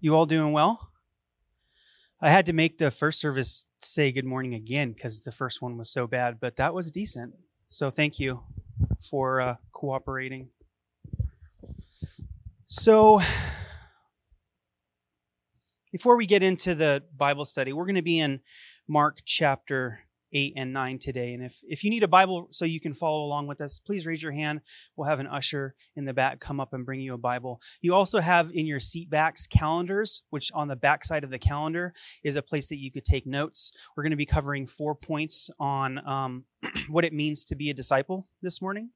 You all doing well? I had to make the first service say good morning again because the first one was so bad, but that was decent. So thank you for uh, cooperating. So, before we get into the Bible study, we're going to be in Mark chapter 8 and 9 today. And if, if you need a Bible so you can follow along with us, please raise your hand. We'll have an usher in the back come up and bring you a Bible. You also have in your seat backs calendars, which on the back side of the calendar is a place that you could take notes. We're going to be covering four points on um, what it means to be a disciple this morning.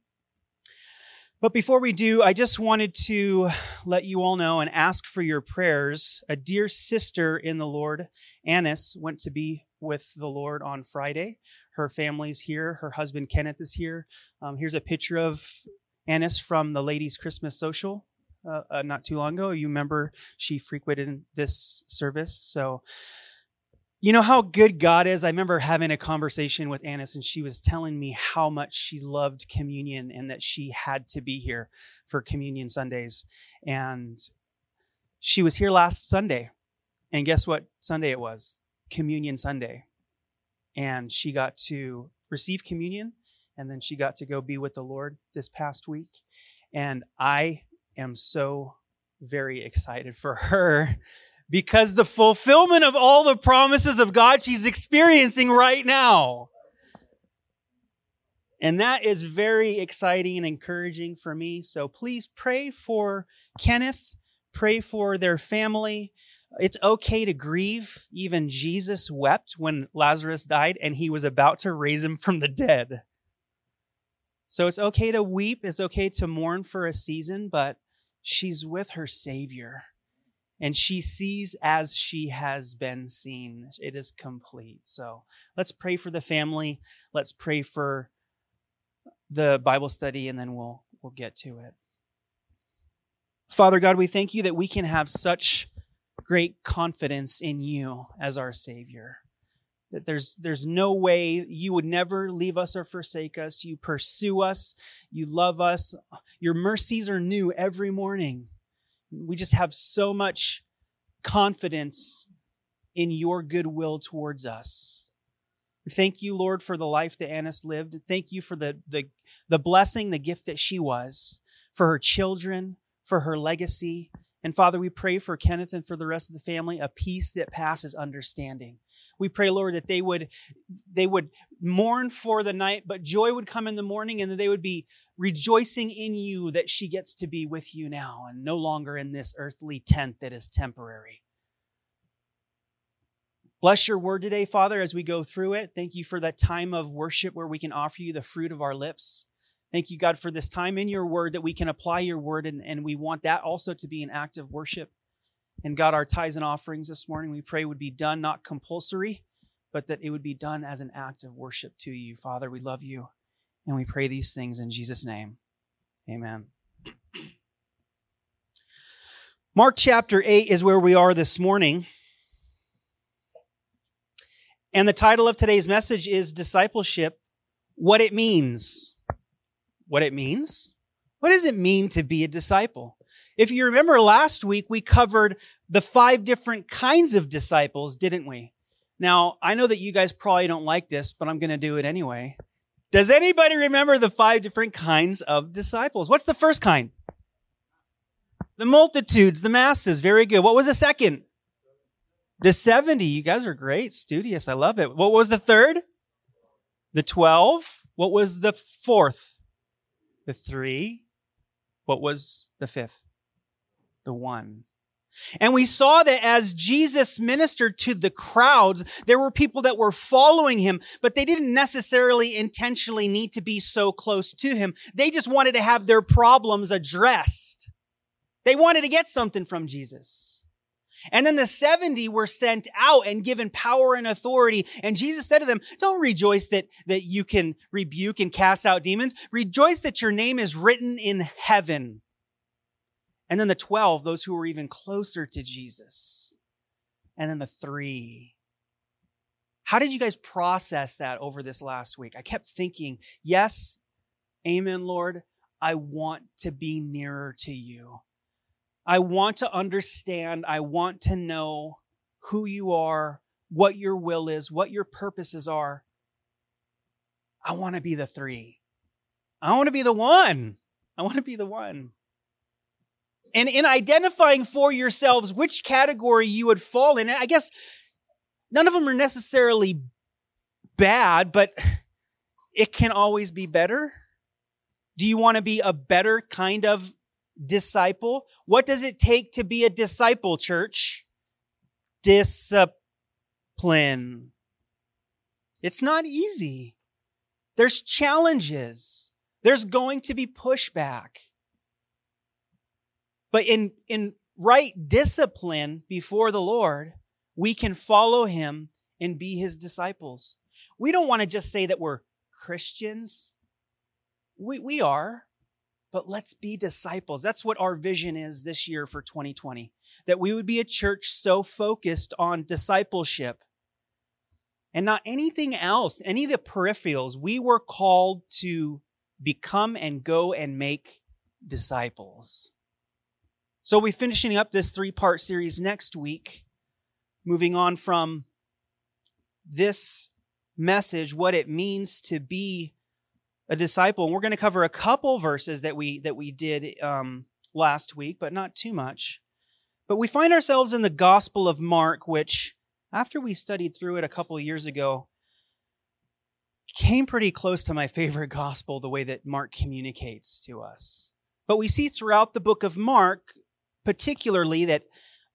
But before we do, I just wanted to let you all know and ask for your prayers. A dear sister in the Lord, Annis, went to be with the Lord on Friday. Her family's here. Her husband Kenneth is here. Um, here's a picture of Annis from the ladies' Christmas social uh, uh, not too long ago. You remember she frequented this service. So, you know how good God is. I remember having a conversation with Annis, and she was telling me how much she loved communion and that she had to be here for communion Sundays. And she was here last Sunday. And guess what Sunday it was? Communion Sunday. And she got to receive communion and then she got to go be with the Lord this past week. And I am so very excited for her because the fulfillment of all the promises of God she's experiencing right now. And that is very exciting and encouraging for me. So please pray for Kenneth, pray for their family. It's okay to grieve. Even Jesus wept when Lazarus died and he was about to raise him from the dead. So it's okay to weep. It's okay to mourn for a season, but she's with her Savior and she sees as she has been seen. It is complete. So let's pray for the family. Let's pray for the Bible study, and then we'll we'll get to it. Father God, we thank you that we can have such great confidence in you as our Savior. That there's there's no way you would never leave us or forsake us. You pursue us, you love us. Your mercies are new every morning. We just have so much confidence in your goodwill towards us. Thank you, Lord, for the life that Annis lived. Thank you for the, the, the blessing, the gift that she was, for her children, for her legacy. And Father, we pray for Kenneth and for the rest of the family a peace that passes understanding. We pray, Lord, that they would they would mourn for the night, but joy would come in the morning, and that they would be rejoicing in you that she gets to be with you now and no longer in this earthly tent that is temporary. Bless your word today, Father, as we go through it. Thank you for that time of worship where we can offer you the fruit of our lips. Thank you, God, for this time in your word that we can apply your word, and, and we want that also to be an act of worship. And God, our tithes and offerings this morning, we pray would be done not compulsory, but that it would be done as an act of worship to you. Father, we love you, and we pray these things in Jesus' name. Amen. Mark chapter 8 is where we are this morning. And the title of today's message is Discipleship What It Means. What it means? What does it mean to be a disciple? If you remember last week, we covered the five different kinds of disciples, didn't we? Now, I know that you guys probably don't like this, but I'm going to do it anyway. Does anybody remember the five different kinds of disciples? What's the first kind? The multitudes, the masses. Very good. What was the second? The 70, you guys are great, studious. I love it. What was the third? The 12. What was the fourth? The three. What was the fifth? The one. And we saw that as Jesus ministered to the crowds, there were people that were following him, but they didn't necessarily intentionally need to be so close to him. They just wanted to have their problems addressed. They wanted to get something from Jesus. And then the 70 were sent out and given power and authority. And Jesus said to them, don't rejoice that, that you can rebuke and cast out demons. Rejoice that your name is written in heaven. And then the 12, those who were even closer to Jesus. And then the three. How did you guys process that over this last week? I kept thinking, yes, amen, Lord. I want to be nearer to you. I want to understand. I want to know who you are, what your will is, what your purposes are. I want to be the three. I want to be the one. I want to be the one. And in identifying for yourselves which category you would fall in, I guess none of them are necessarily bad, but it can always be better. Do you want to be a better kind of disciple? What does it take to be a disciple, church? Discipline. It's not easy. There's challenges. There's going to be pushback. But in, in right discipline before the Lord, we can follow him and be his disciples. We don't want to just say that we're Christians. We, we are but let's be disciples. That's what our vision is this year for 2020. That we would be a church so focused on discipleship and not anything else, any of the peripherals. We were called to become and go and make disciples. So we're finishing up this three part series next week, moving on from this message, what it means to be a disciple. And we're going to cover a couple verses that we that we did um, last week, but not too much. But we find ourselves in the Gospel of Mark, which, after we studied through it a couple years ago, came pretty close to my favorite gospel, the way that Mark communicates to us. But we see throughout the book of Mark, particularly, that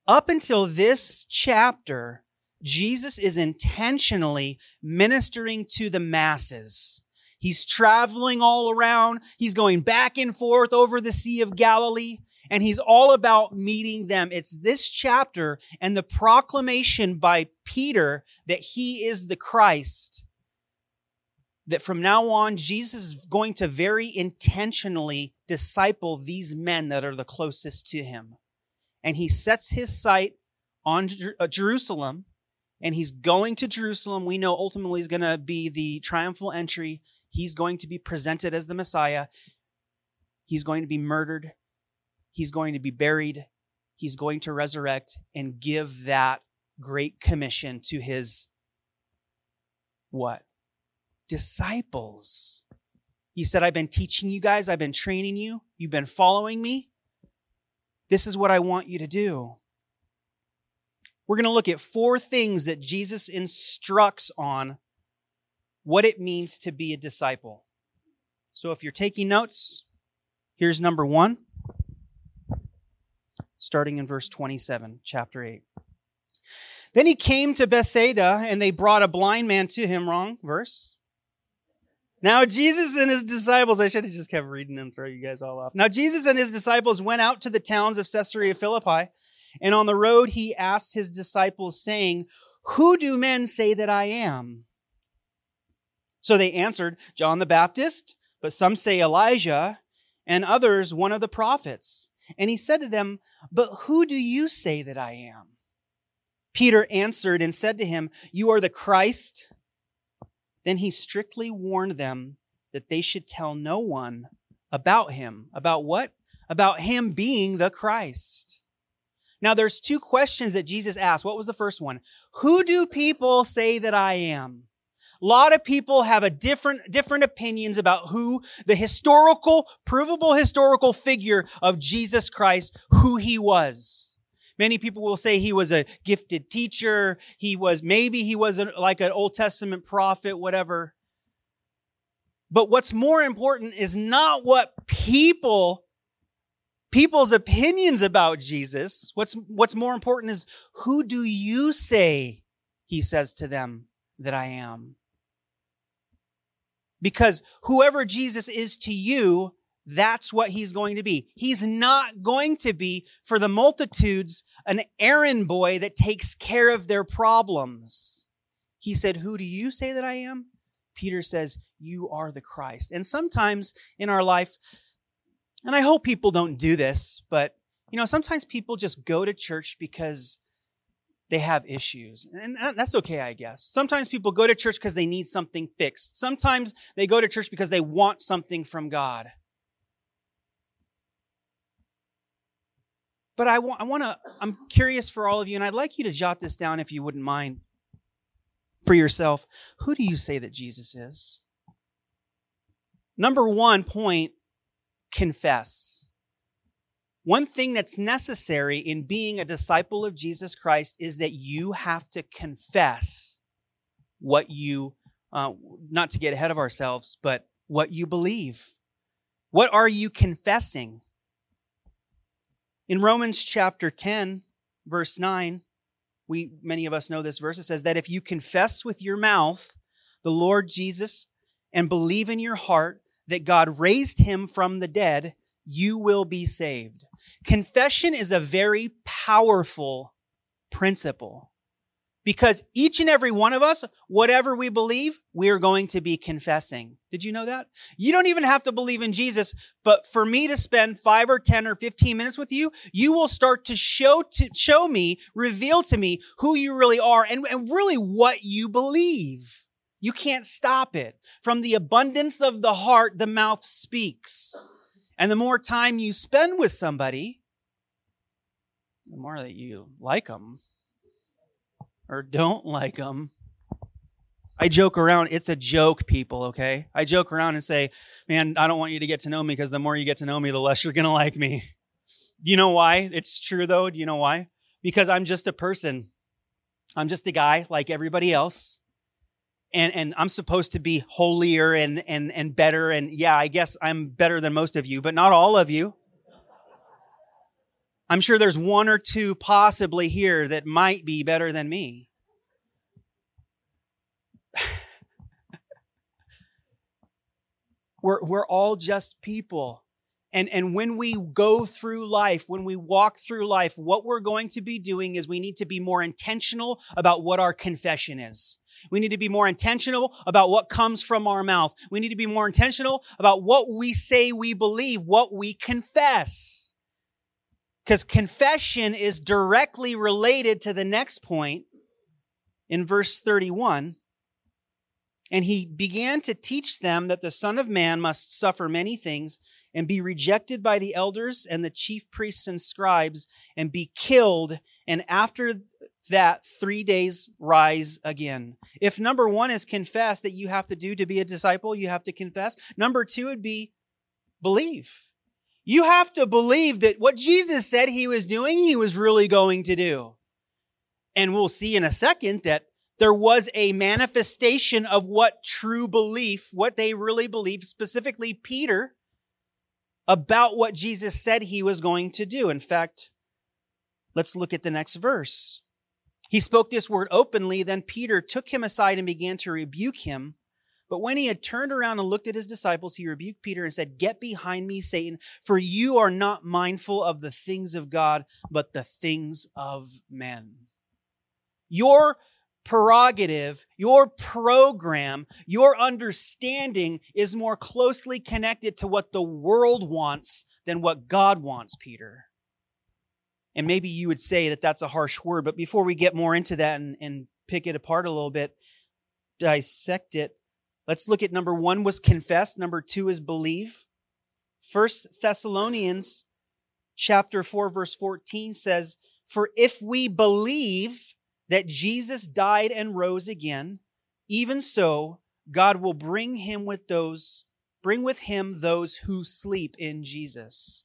up until this chapter, Jesus is intentionally ministering to the masses. He's traveling all around. He's going back and forth over the Sea of Galilee and he's all about meeting them. It's this chapter and the proclamation by Peter that he is the Christ. That from now on, Jesus is going to very intentionally disciple these men that are the closest to him. And he sets his sight on uh, Jerusalem and he's going to Jerusalem. We know ultimately is going to be the triumphal entry He's going to be presented as the Messiah. He's going to be murdered. He's going to be buried. He's going to resurrect and give that great commission to his what? Disciples. He said, I've been teaching you guys, I've been training you, you've been following me. This is what I want you to do. We're going to look at four things that Jesus instructs on what it means to be a disciple. So if you're taking notes, here's number one, starting in verse 27, chapter 8. Then he came to Bethsaida, and they brought a blind man to him. Wrong verse. Now Jesus and his disciples, I should have just kept reading and throw you guys all off. Now Jesus and his disciples went out to the towns of Caesarea Philippi, and on the road he asked his disciples, saying, Who do men say that I am? So they answered, John the Baptist, but some say Elijah, and others one of the prophets. And he said to them, But who do you say that I am? Peter answered and said to him, You are the Christ. Then he strictly warned them that they should tell no one about him. About what? About him being the Christ. Now there's two questions that Jesus asked. What was the first one? Who do people say that I am? A lot of people have a different, different opinions about who the historical, provable historical figure of Jesus Christ, who he was. Many people will say he was a gifted teacher. He was, maybe he was a, like an Old Testament prophet, whatever. But what's more important is not what people, people's opinions about Jesus. What's, what's more important is who do you say he says to them that I am? Because whoever Jesus is to you, that's what he's going to be. He's not going to be for the multitudes an errand boy that takes care of their problems. He said, Who do you say that I am? Peter says, You are the Christ. And sometimes in our life, and I hope people don't do this, but you know, sometimes people just go to church because they have issues. And that's okay, I guess. Sometimes people go to church because they need something fixed. Sometimes they go to church because they want something from God. But I want, I want to, I'm curious for all of you, and I'd like you to jot this down if you wouldn't mind for yourself. Who do you say that Jesus is? Number one point confess. One thing that's necessary in being a disciple of Jesus Christ is that you have to confess what you, uh, not to get ahead of ourselves, but what you believe. What are you confessing? In Romans chapter 10, verse 9, we many of us know this verse. It says that if you confess with your mouth the Lord Jesus and believe in your heart that God raised him from the dead, you will be saved. Confession is a very powerful principle. Because each and every one of us, whatever we believe, we are going to be confessing. Did you know that? You don't even have to believe in Jesus, but for me to spend five or 10 or 15 minutes with you, you will start to show, to show me, reveal to me who you really are and, and really what you believe. You can't stop it. From the abundance of the heart, the mouth speaks. And the more time you spend with somebody, the more that you like them, or don't like them. I joke around. It's a joke, people, okay? I joke around and say, man, I don't want you to get to know me because the more you get to know me, the less you're going to like me. You know why? It's true, though. Do you know why? Because I'm just a person. I'm just a guy like everybody else. And, and I'm supposed to be holier and, and, and better. And yeah, I guess I'm better than most of you, but not all of you. I'm sure there's one or two possibly here that might be better than me. we're, we're all just people. And, and when we go through life, when we walk through life, what we're going to be doing is we need to be more intentional about what our confession is. We need to be more intentional about what comes from our mouth. We need to be more intentional about what we say we believe, what we confess. Because confession is directly related to the next point in verse 31. And he began to teach them that the Son of Man must suffer many things and be rejected by the elders and the chief priests and scribes and be killed, and after that, three days rise again. If number one is confess that you have to do to be a disciple, you have to confess. Number two would be believe. You have to believe that what Jesus said he was doing, he was really going to do. And we'll see in a second that there was a manifestation of what true belief, what they really believed, specifically Peter, about what Jesus said he was going to do. In fact, let's look at the next verse. He spoke this word openly, then Peter took him aside and began to rebuke him. But when he had turned around and looked at his disciples, he rebuked Peter and said, Get behind me, Satan, for you are not mindful of the things of God, but the things of men. Your prerogative, your program, your understanding is more closely connected to what the world wants than what God wants, Peter. And maybe you would say that that's a harsh word, but before we get more into that and, and pick it apart a little bit, dissect it, Let's look at number one was confess. Number two is believe. First Thessalonians chapter 4 verse 14 says, For if we believe that Jesus died and rose again, even so, God will bring him with those, bring with him those who sleep in Jesus.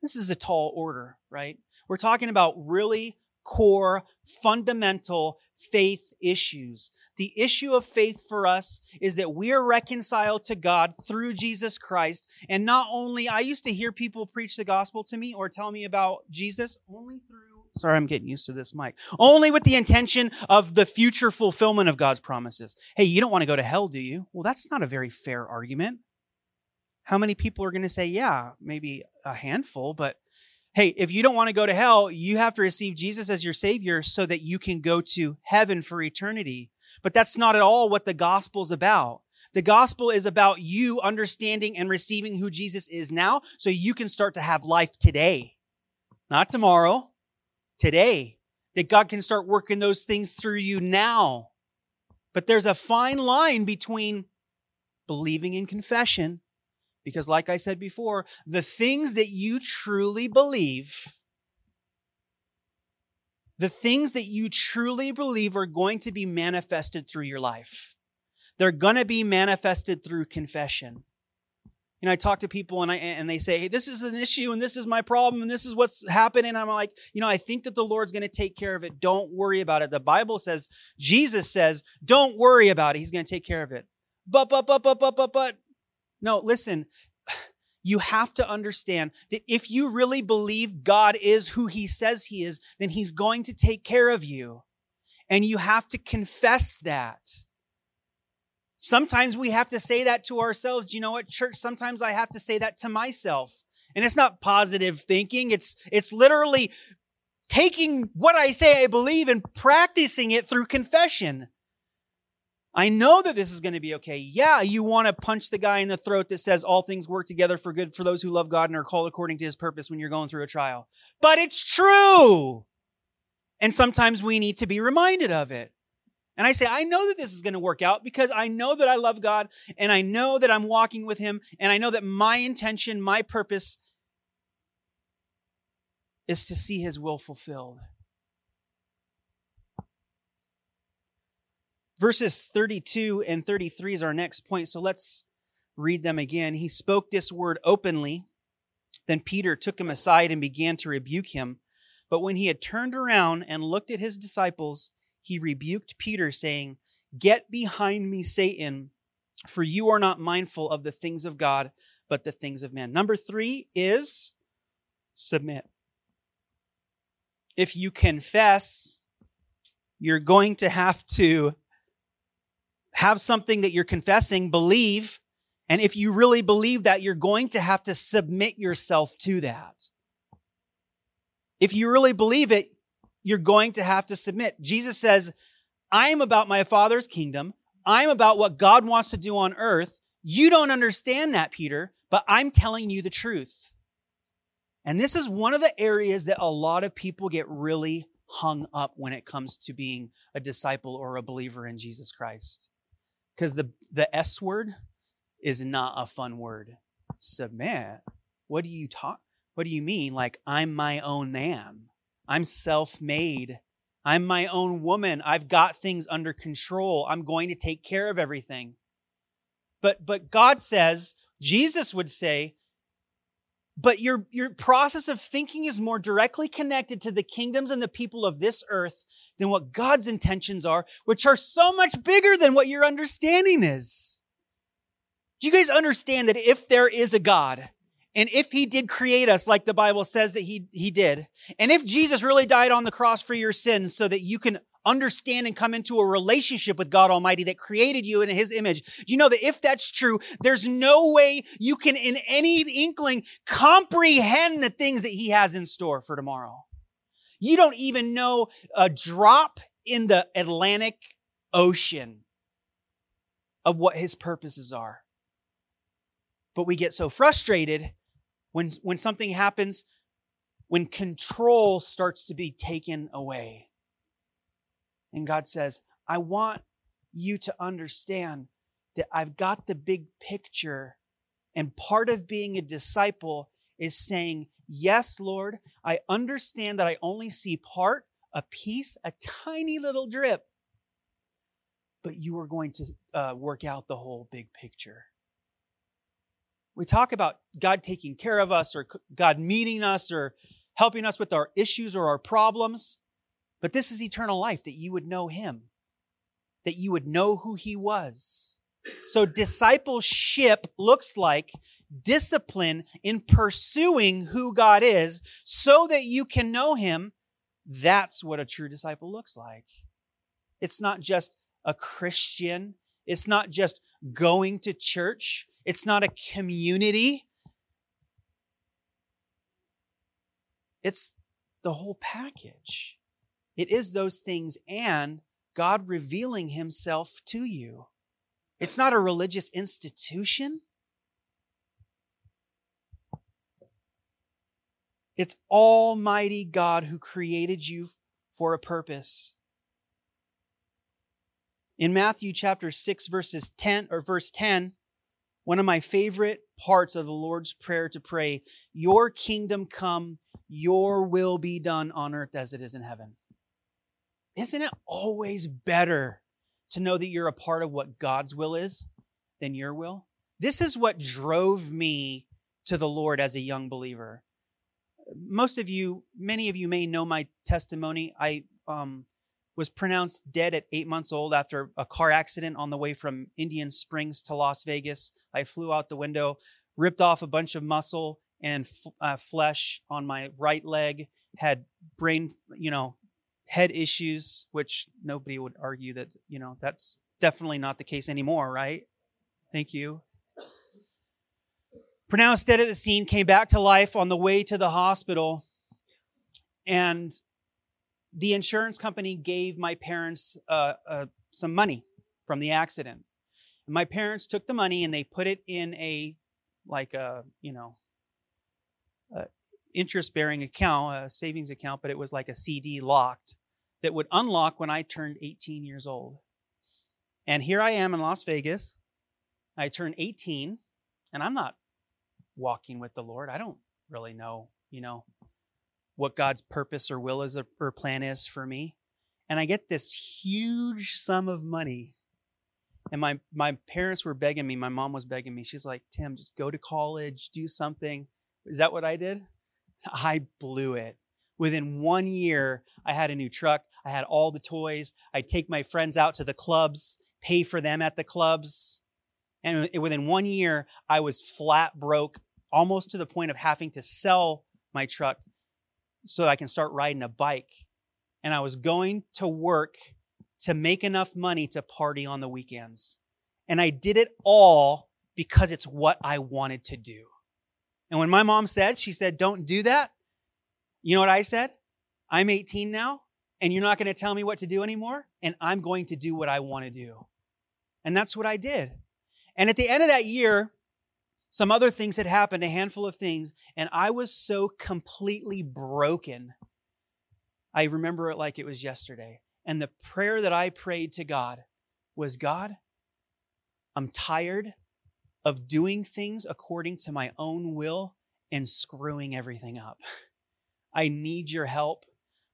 This is a tall order, right? We're talking about really core, fundamental faith issues. The issue of faith for us is that we are reconciled to God through Jesus Christ. And not only, I used to hear people preach the gospel to me or tell me about Jesus only through Sorry, I'm getting used to this mic. Only with the intention of the future fulfillment of God's promises. Hey, you don't want to go to hell, do you? Well, that's not a very fair argument. How many people are going to say, yeah, maybe a handful, but hey, if you don't want to go to hell, you have to receive Jesus as your Savior so that you can go to heaven for eternity. But that's not at all what the gospel's about. The gospel is about you understanding and receiving who Jesus is now so you can start to have life today. Not tomorrow, today. That God can start working those things through you now. But there's a fine line between believing in confession, because like I said before, the things that you truly believe, the things that you truly believe are going to be manifested through your life. They're going to be manifested through confession. You know, I talk to people and I and they say, hey, "This is an issue, and this is my problem, and this is what's happening." I'm like, you know, I think that the Lord's going to take care of it. Don't worry about it. The Bible says, Jesus says, "Don't worry about it. He's going to take care of it." But, but, but, but, but, but, but. No, listen. You have to understand that if you really believe God is who He says He is, then He's going to take care of you, and you have to confess that. Sometimes we have to say that to ourselves. Do you know what, church? Sometimes I have to say that to myself. And it's not positive thinking. It's, it's literally taking what I say I believe and practicing it through confession. I know that this is going to be okay. Yeah, you want to punch the guy in the throat that says all things work together for good for those who love God and are called according to his purpose when you're going through a trial. But it's true. And sometimes we need to be reminded of it. And I say, I know that this is going to work out because I know that I love God and I know that I'm walking with Him and I know that my intention, my purpose is to see His will fulfilled. Verses 32 and 33 is our next point. So let's read them again. He spoke this word openly. Then Peter took him aside and began to rebuke him. But when he had turned around and looked at his disciples, he rebuked Peter, saying, Get behind me, Satan, for you are not mindful of the things of God, but the things of man. Number three is submit. If you confess, you're going to have to have something that you're confessing, believe, and if you really believe that, you're going to have to submit yourself to that. If you really believe it, you're going to have to submit. Jesus says, I am about my Father's kingdom. I'm about what God wants to do on earth. You don't understand that, Peter, but I'm telling you the truth. And this is one of the areas that a lot of people get really hung up when it comes to being a disciple or a believer in Jesus Christ. Because the, the S word is not a fun word. Submit. What do you talk? What do you mean? Like, I'm my own man. I'm self made. I'm my own woman. I've got things under control. I'm going to take care of everything. But, but God says, Jesus would say, but your, your process of thinking is more directly connected to the kingdoms and the people of this earth than what God's intentions are, which are so much bigger than what your understanding is. Do you guys understand that if there is a God, and if he did create us like the Bible says that he, he did, and if Jesus really died on the cross for your sins so that you can understand and come into a relationship with God Almighty that created you in his image, you know that if that's true, there's no way you can in any inkling comprehend the things that he has in store for tomorrow. You don't even know a drop in the Atlantic Ocean of what his purposes are. But we get so frustrated when, when something happens, when control starts to be taken away. And God says, I want you to understand that I've got the big picture. And part of being a disciple is saying, Yes, Lord, I understand that I only see part, a piece, a tiny little drip, but you are going to uh, work out the whole big picture. We talk about God taking care of us or God meeting us or helping us with our issues or our problems. But this is eternal life that you would know Him, that you would know who He was. So, discipleship looks like discipline in pursuing who God is so that you can know Him. That's what a true disciple looks like. It's not just a Christian, it's not just going to church, It's not a community. It's the whole package. It is those things and God revealing himself to you. It's not a religious institution. It's Almighty God who created you for a purpose. In Matthew chapter 6 verses 10 or verse 10, one of my favorite parts of the Lord's prayer to pray, your kingdom come, your will be done on earth as it is in heaven. Isn't it always better to know that you're a part of what God's will is than your will? This is what drove me to the Lord as a young believer most of you, many of you may know my testimony. I um, was pronounced dead at eight months old after a car accident on the way from Indian Springs to Las Vegas. I flew out the window, ripped off a bunch of muscle and f- uh, flesh on my right leg, had brain, you know, head issues, which nobody would argue that, you know, that's definitely not the case anymore, right? Thank you pronounced dead at the scene, came back to life on the way to the hospital. And the insurance company gave my parents uh, uh, some money from the accident. My parents took the money and they put it in a, like a, you know, interest bearing account, a savings account, but it was like a CD locked that would unlock when I turned 18 years old. And here I am in Las Vegas. I turn 18, and I'm not walking with the Lord. I don't really know, you know, what God's purpose or will is or plan is for me. And I get this huge sum of money. And my my parents were begging me, my mom was begging me. She's like, "Tim, just go to college, do something." Is that what I did? I blew it. Within 1 year, I had a new truck, I had all the toys. I'd take my friends out to the clubs, pay for them at the clubs. And within one year, I was flat broke almost to the point of having to sell my truck so I can start riding a bike. And I was going to work to make enough money to party on the weekends. And I did it all because it's what I wanted to do. And when my mom said, she said, don't do that, you know what I said? I'm 18 now, and you're not going to tell me what to do anymore, and I'm going to do what I want to do. And that's what I did. And at the end of that year, some other things had happened, a handful of things, and I was so completely broken. I remember it like it was yesterday. And the prayer that I prayed to God was God, I'm tired of doing things according to my own will and screwing everything up. I need your help.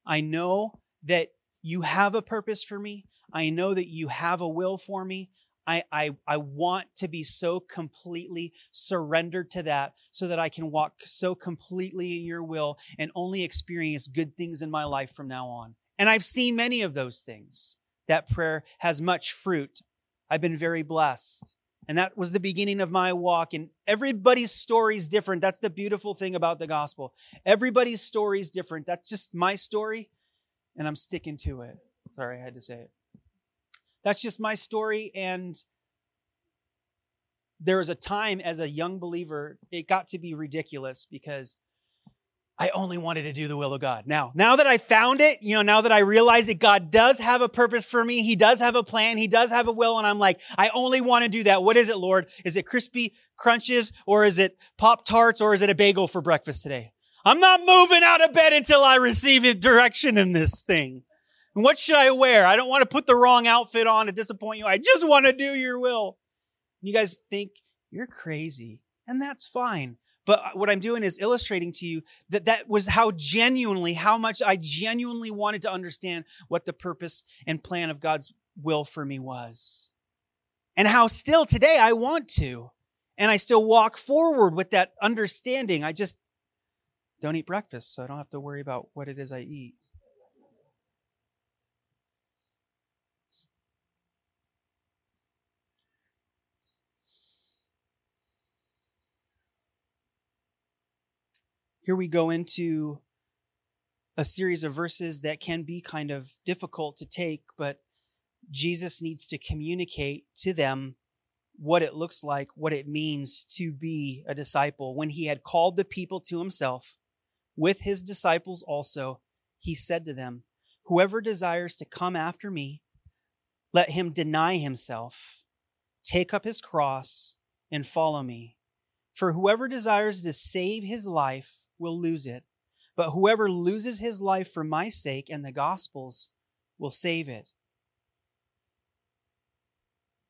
I know that you have a purpose for me. I know that you have a will for me. I, I, I want to be so completely surrendered to that so that I can walk so completely in your will and only experience good things in my life from now on. And I've seen many of those things. That prayer has much fruit. I've been very blessed. And that was the beginning of my walk. And everybody's story is different. That's the beautiful thing about the gospel. Everybody's story is different. That's just my story, and I'm sticking to it. Sorry, I had to say it. That's just my story. And there was a time as a young believer, it got to be ridiculous because I only wanted to do the will of God. Now, now that I found it, you know, now that I realize that God does have a purpose for me, He does have a plan, He does have a will, and I'm like, I only want to do that. What is it, Lord? Is it crispy crunches or is it Pop Tarts or is it a bagel for breakfast today? I'm not moving out of bed until I receive direction in this thing. And what should I wear? I don't want to put the wrong outfit on to disappoint you. I just want to do your will. You guys think you're crazy, and that's fine. But uh, what I'm doing is illustrating to you that that was how genuinely, how much I genuinely wanted to understand what the purpose and plan of God's will for me was. And how still today I want to. And I still walk forward with that understanding. I just don't eat breakfast, so I don't have to worry about what it is I eat. Here we go into a series of verses that can be kind of difficult to take, but Jesus needs to communicate to them what it looks like, what it means to be a disciple. When he had called the people to himself, with his disciples also, he said to them, Whoever desires to come after me, let him deny himself, take up his cross, and follow me. For whoever desires to save his life will lose it, but whoever loses his life for my sake and the gospel's will save it.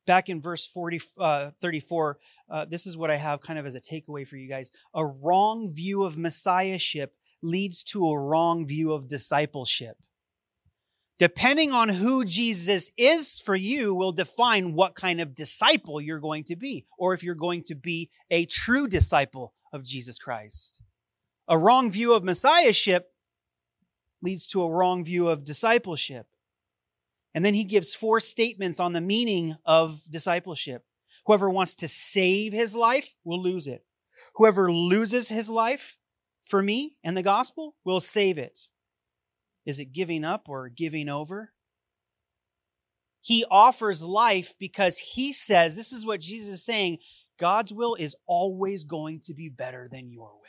Back in verse 40, uh, 34, uh, this is what I have kind of as a takeaway for you guys. A wrong view of messiahship leads to a wrong view of discipleship. Depending on who Jesus is for you, will define what kind of disciple you're going to be, or if you're going to be a true disciple of Jesus Christ. A wrong view of messiahship leads to a wrong view of discipleship. And then he gives four statements on the meaning of discipleship. Whoever wants to save his life will lose it. Whoever loses his life for me and the gospel will save it. Is it giving up or giving over? He offers life because he says, this is what Jesus is saying God's will is always going to be better than your will.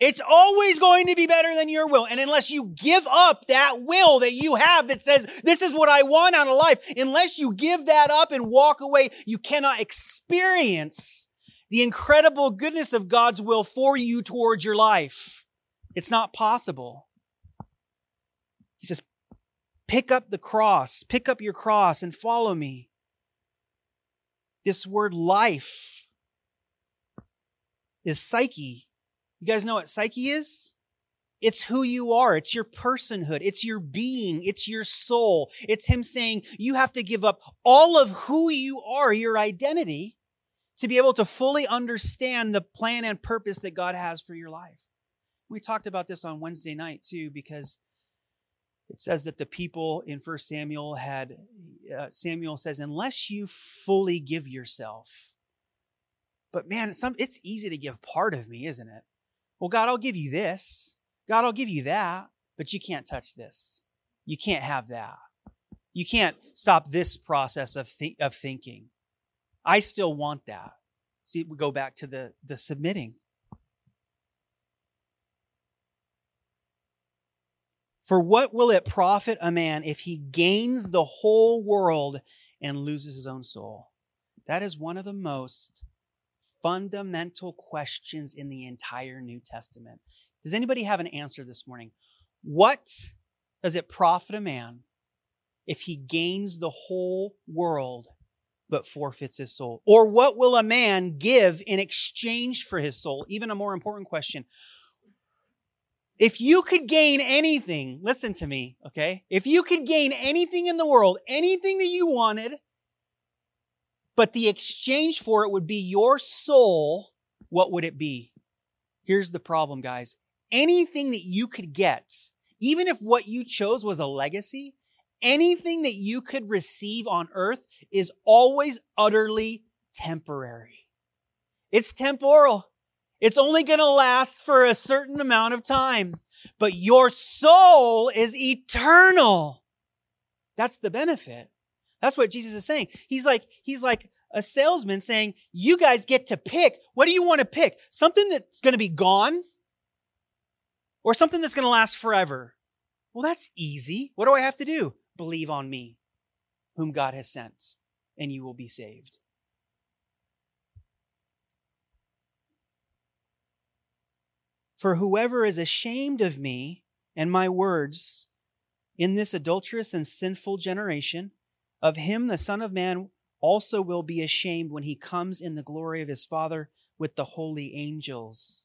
It's always going to be better than your will. And unless you give up that will that you have that says, this is what I want out of life, unless you give that up and walk away, you cannot experience the incredible goodness of God's will for you towards your life. It's not possible. Pick up the cross, pick up your cross and follow me. This word life is psyche. You guys know what psyche is? It's who you are. It's your personhood. It's your being. It's your soul. It's him saying you have to give up all of who you are, your identity, to be able to fully understand the plan and purpose that God has for your life. We talked about this on Wednesday night too, because it says that the people in First Samuel had, uh, Samuel says, unless you fully give yourself. But man, some, it's easy to give part of me, isn't it? Well, God, I'll give you this. God, I'll give you that, but you can't touch this. You can't have that. You can't stop this process of, th- of thinking. I still want that. See, we go back to the, the submitting. For what will it profit a man if he gains the whole world and loses his own soul? That is one of the most fundamental questions in the entire New Testament. Does anybody have an answer this morning? What does it profit a man if he gains the whole world but forfeits his soul? Or what will a man give in exchange for his soul? Even a more important question. If you could gain anything, listen to me, okay? If you could gain anything in the world, anything that you wanted, but the exchange for it would be your soul, what would it be? Here's the problem, guys. Anything that you could get, even if what you chose was a legacy, anything that you could receive on earth is always utterly temporary. It's temporal. It's only going to last for a certain amount of time, but your soul is eternal. That's the benefit. That's what Jesus is saying. He's like, he's like a salesman saying, you guys get to pick. What do you want to pick? Something that's going to be gone or something that's going to last forever? Well, that's easy. What do I have to do? Believe on me, whom God has sent, and you will be saved. For whoever is ashamed of me and my words in this adulterous and sinful generation, of him the Son of Man also will be ashamed when he comes in the glory of his Father with the holy angels.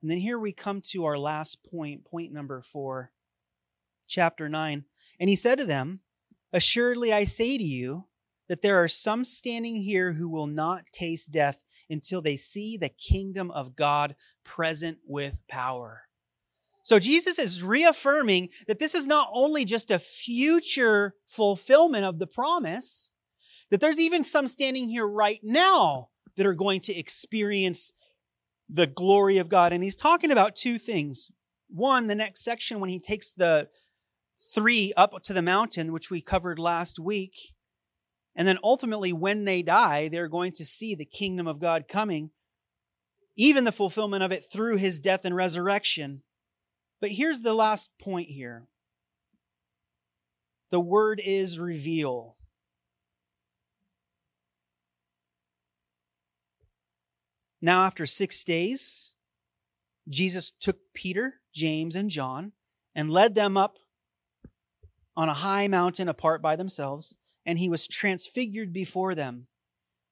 And then here we come to our last point, point number four, chapter 9. And he said to them, Assuredly I say to you that there are some standing here who will not taste death until they see the kingdom of God present with power. So Jesus is reaffirming that this is not only just a future fulfillment of the promise, that there's even some standing here right now that are going to experience the glory of God. And he's talking about two things. One, the next section, when he takes the three up to the mountain, which we covered last week, And then ultimately, when they die, they're going to see the kingdom of God coming, even the fulfillment of it through his death and resurrection. But here's the last point here the word is reveal. Now, after six days, Jesus took Peter, James, and John and led them up on a high mountain apart by themselves, and he was transfigured before them.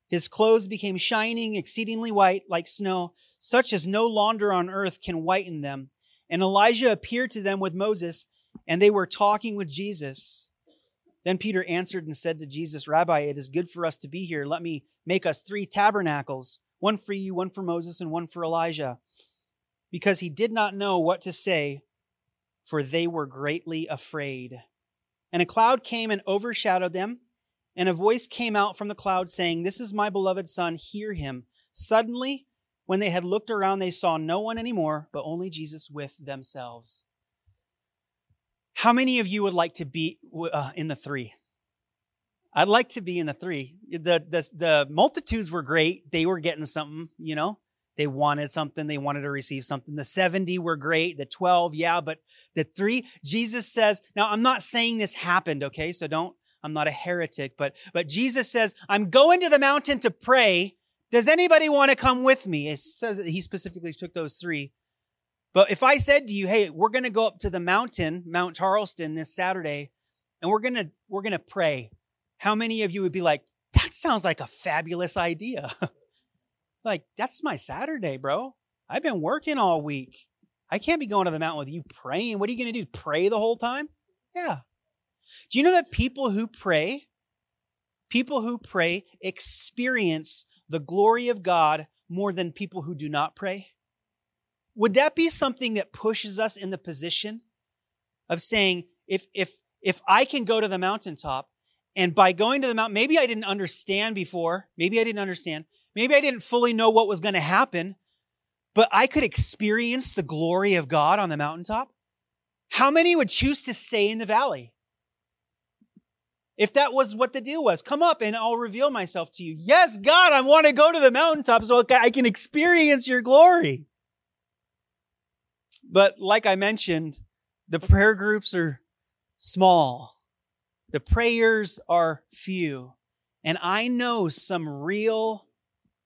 His clothes became shining, exceedingly white, like snow, such as no launder on earth can whiten them. And Elijah appeared to them with Moses, and they were talking with Jesus. Then Peter answered and said to Jesus, Rabbi, it is good for us to be here. Let me make us three tabernacles one for you, one for Moses, and one for Elijah. Because he did not know what to say, for they were greatly afraid. And a cloud came and overshadowed them, and a voice came out from the cloud saying, This is my beloved Son, hear him. Suddenly, when they had looked around, they saw no one anymore, but only Jesus with themselves. How many of you would like to be uh, in the three? I'd like to be in the three. The, the, the multitudes were great. They were getting something, you know, they wanted something. They wanted to receive something. The 70 were great. The 12, yeah, but the three, Jesus says, now I'm not saying this happened, okay? So don't, I'm not a heretic, but, but Jesus says, I'm going to the mountain to pray. Does anybody want to come with me? It says he specifically took those three. But if I said to you, hey, we're going to go up to the mountain, Mount Charleston this Saturday, and we're going to, we're going to pray how many of you would be like, that sounds like a fabulous idea? like, that's my Saturday, bro. I've been working all week. I can't be going to the mountain with you praying. What are you going to do? Pray the whole time? Yeah. Do you know that people who pray, people who pray experience the glory of God more than people who do not pray? Would that be something that pushes us in the position of saying, if, if, if I can go to the mountaintop and by going to the mountain, maybe I didn't understand before. Maybe I didn't understand. Maybe I didn't fully know what was going to happen, but I could experience the glory of God on the mountaintop. How many would choose to stay in the valley? If that was what the deal was, come up and I'll reveal myself to you. Yes, God, I want to go to the mountaintop so I can experience your glory. But like I mentioned, the prayer groups are small. The prayers are few. And I know some real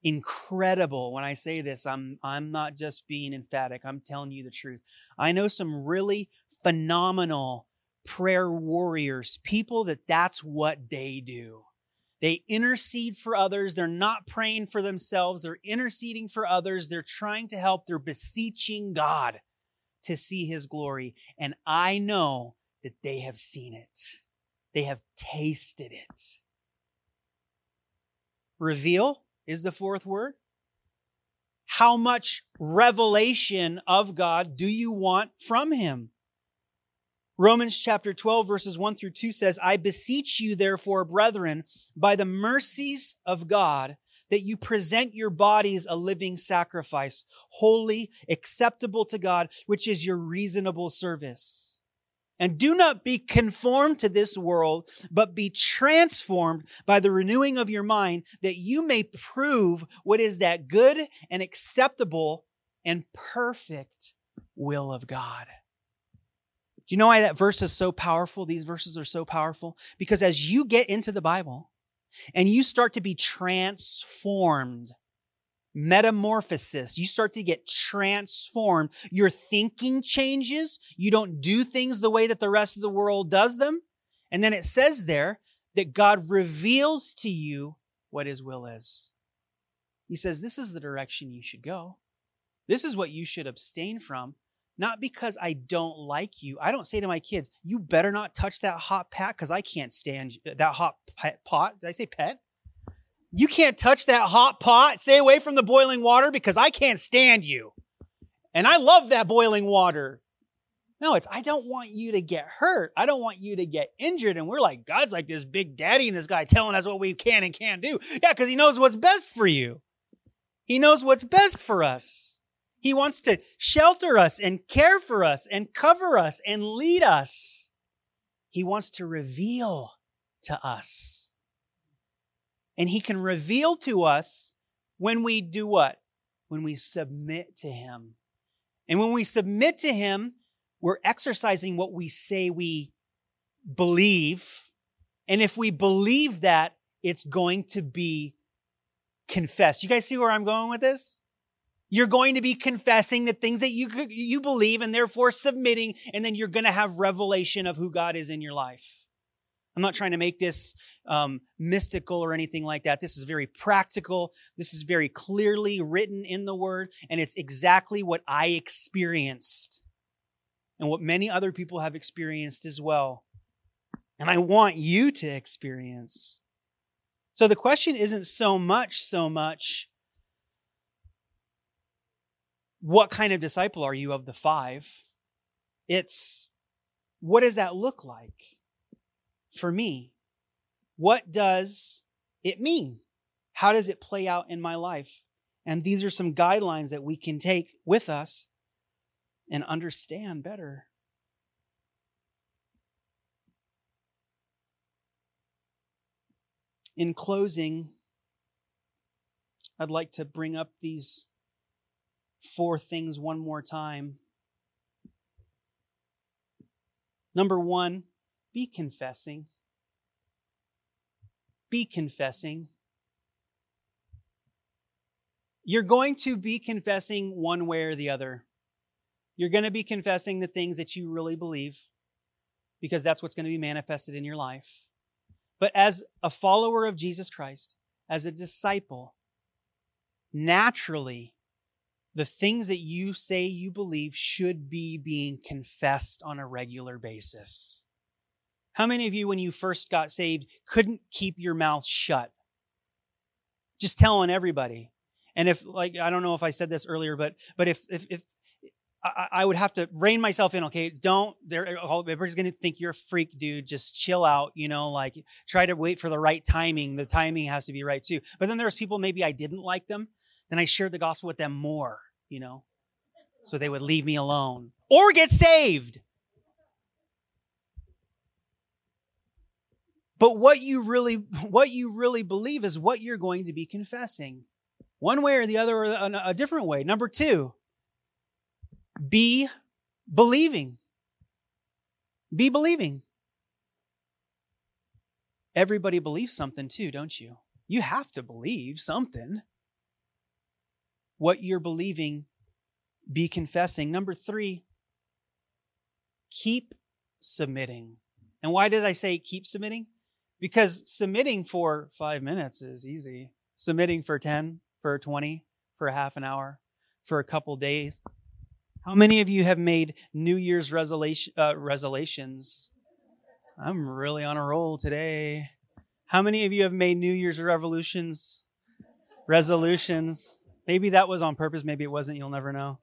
incredible when I say this, I'm I'm not just being emphatic. I'm telling you the truth. I know some really phenomenal prayer warriors, people that that's what they do. They intercede for others. They're not praying for themselves. They're interceding for others. They're trying to help. They're beseeching God to see his glory. And I know that they have seen it. They have tasted it. Reveal is the fourth word. How much revelation of God do you want from Him? Romans chapter 12, verses 1 through 2 says, I beseech you, therefore, brethren, by the mercies of God, that you present your bodies a living sacrifice, holy, acceptable to God, which is your reasonable service. And do not be conformed to this world, but be transformed by the renewing of your mind, that you may prove what is that good and acceptable and perfect will of God. You know why that verse is so powerful? These verses are so powerful because as you get into the Bible and you start to be transformed metamorphosis. You start to get transformed. Your thinking changes. You don't do things the way that the rest of the world does them. And then it says there that God reveals to you what his will is. He says, This is the direction you should go. This is what you should abstain from. Not because I don't like you. I don't say to my kids, You better not touch that hot pat because I can't stand that hot pot. Did I say pet? You can't touch that hot pot. Stay away from the boiling water because I can't stand you. And I love that boiling water. No, it's I don't want you to get hurt. I don't want you to get injured. And we're like, God's like this big daddy and this guy telling us what we can and can't do. Yeah, because he knows what's best for you. He knows what's best for us. He wants to shelter us and care for us and cover us and lead us. He wants to reveal to us. And he can reveal to us when we do what? When we submit to him. And when we submit to him, we're exercising what we say we believe. And if we believe that, it's going to be confessed. You guys see where I'm going with this? You're going to be confessing the things that you you believe and therefore submitting and then you're going to have revelation of who God is in your life. I'm not trying to make this um, mystical or anything like that. This is very practical. This is very clearly written in the word, and it's exactly what I experienced and what many other people have experienced as well. And I want you to experience. So the question isn't so much, so much, what kind of disciple are you of the five? It's what does that look like for me? What does it mean? How does it play out in my life? And these are some guidelines that we can take with us and understand better. In closing, I'd like to bring up these four things one more time. Number one, be confessing. Be confessing. You're going to be confessing one way or the other. You're going to be confessing the things that you really believe because that's what's going to be manifested in your life. But as a follower of Jesus Christ, as a disciple, naturally, the things that you say you believe should be being confessed on a regular basis. How many of you, when you first got saved, couldn't keep your mouth shut? Just telling everybody. And if, like, I don't know if I said this earlier, but but if if if I, I would have to rein myself in. Okay, don't. Everybody's gonna think you're a freak, dude. Just chill out. You know, like try to wait for the right timing. The timing has to be right too. But then there's people maybe I didn't like them, then I shared the gospel with them more, you know, so they would leave me alone or get saved. But what you really what you really believe is what you're going to be confessing. One way or the other or a different way. Number 2, be believing. Be believing. Everybody believes something too, don't you? You have to believe something what you're believing, be confessing. Number three, keep submitting. And why did I say keep submitting? Because submitting for five minutes is easy. Submitting for 10, for 20, for half an hour, for a couple days. How many of you have made New Year's resolution, uh, resolutions? I'm really on a roll today. How many of you have made New Year's revolutions, resolutions? Maybe that was on purpose, maybe it wasn't, you'll never know.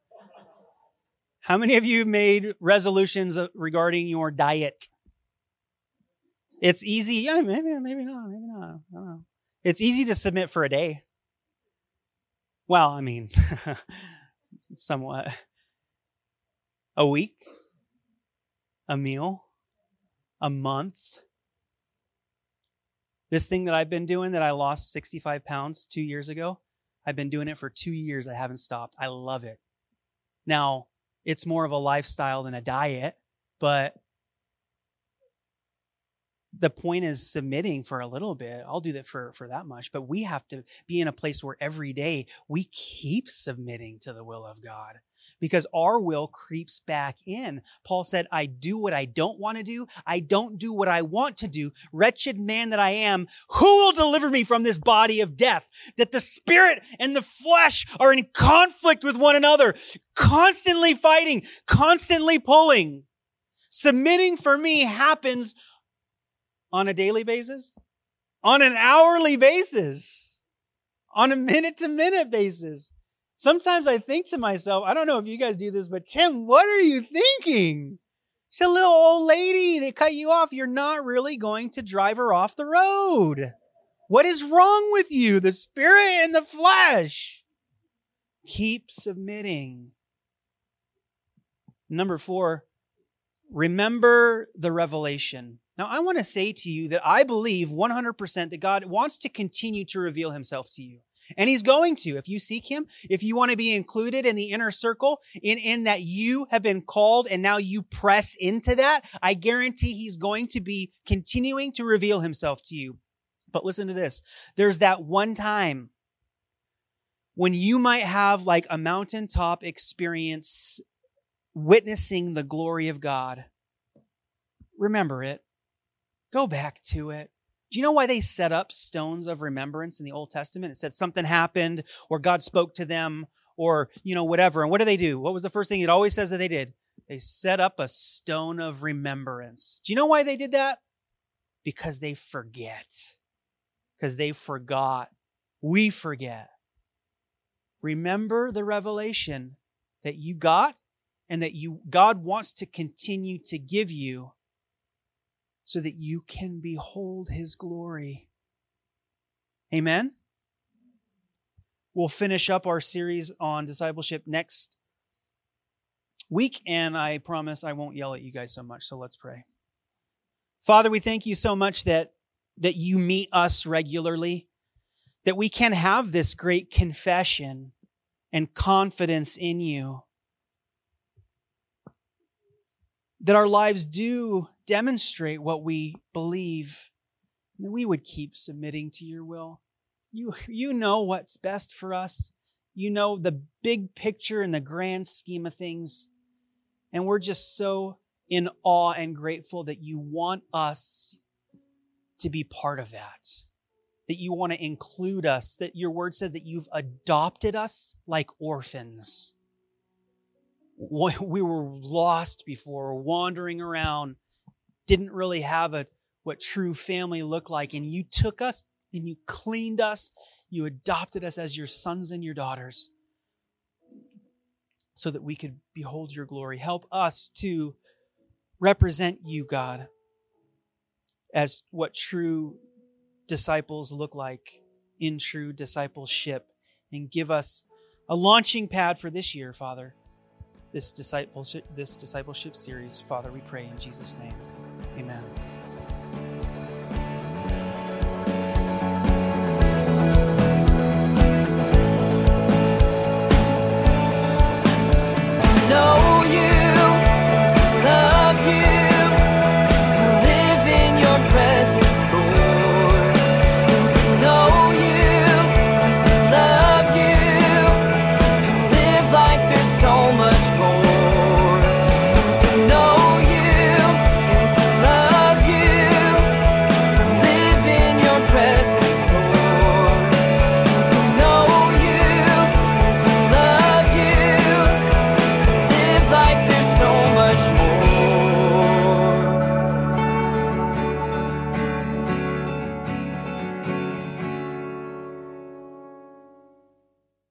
How many of you made resolutions uh, regarding your diet? It's easy, yeah, maybe, maybe not, maybe not. I don't know. It's easy to submit for a day. Well, I mean, somewhat. A week? A meal? A month? This thing that I've been doing that I lost 65 pounds two years ago, I've been doing it for two years. I haven't stopped. I love it. Now, it's more of a lifestyle than a diet, but the point is submitting for a little bit. I'll do that for, for that much, but we have to be in a place where every day we keep submitting to the will of God because our will creeps back in. Paul said, I do what I don't want to do. I don't do what I want to do. Wretched man that I am, who will deliver me from this body of death? That the spirit and the flesh are in conflict with one another, constantly fighting, constantly pulling. Submitting for me happens on a daily basis, on an hourly basis, on a minute to minute basis. Sometimes I think to myself, I don't know if you guys do this, but Tim, what are you thinking? She's a little old lady They cut you off. You're not really going to drive her off the road. What is wrong with you? The spirit and the flesh. Keep submitting. Number four, remember the revelation. Now, I want to say to you that I believe 100% that God wants to continue to reveal himself to you. And he's going to. If you seek him, if you want to be included in the inner circle, in, in that you have been called and now you press into that, I guarantee he's going to be continuing to reveal himself to you. But listen to this. There's that one time when you might have like a mountaintop experience witnessing the glory of God. Remember it. Go back to it. Do you know why they set up stones of remembrance in the Old Testament? It said something happened or God spoke to them or, you know, whatever. And what do they do? What was the first thing it always says that they did? They set up a stone of remembrance. Do you know why they did that? Because they forget. Because they forgot. We forget. Remember the revelation that you got and that you God wants to continue to give you so that you can behold his glory. Amen. We'll finish up our series on discipleship next week, and I promise I won't yell at you guys so much. So let's pray. Father, we thank you so much that, that you meet us regularly, that we can have this great confession and confidence in you, that our lives do demonstrate what we believe, that we would keep submitting to your will. You, you know what's best for us. You know the big picture and the grand scheme of things. And we're just so in awe and grateful that you want us to be part of that. That you want to include us, that your word says that you've adopted us like orphans. We were lost before, wandering around, didn't really have a what true family looked like and you took us and you cleaned us you adopted us as your sons and your daughters so that we could behold your glory. Help us to represent you god as what true disciples look like in true discipleship and give us a launching pad for this year father this discipleship this discipleship series. Father we pray in jesus name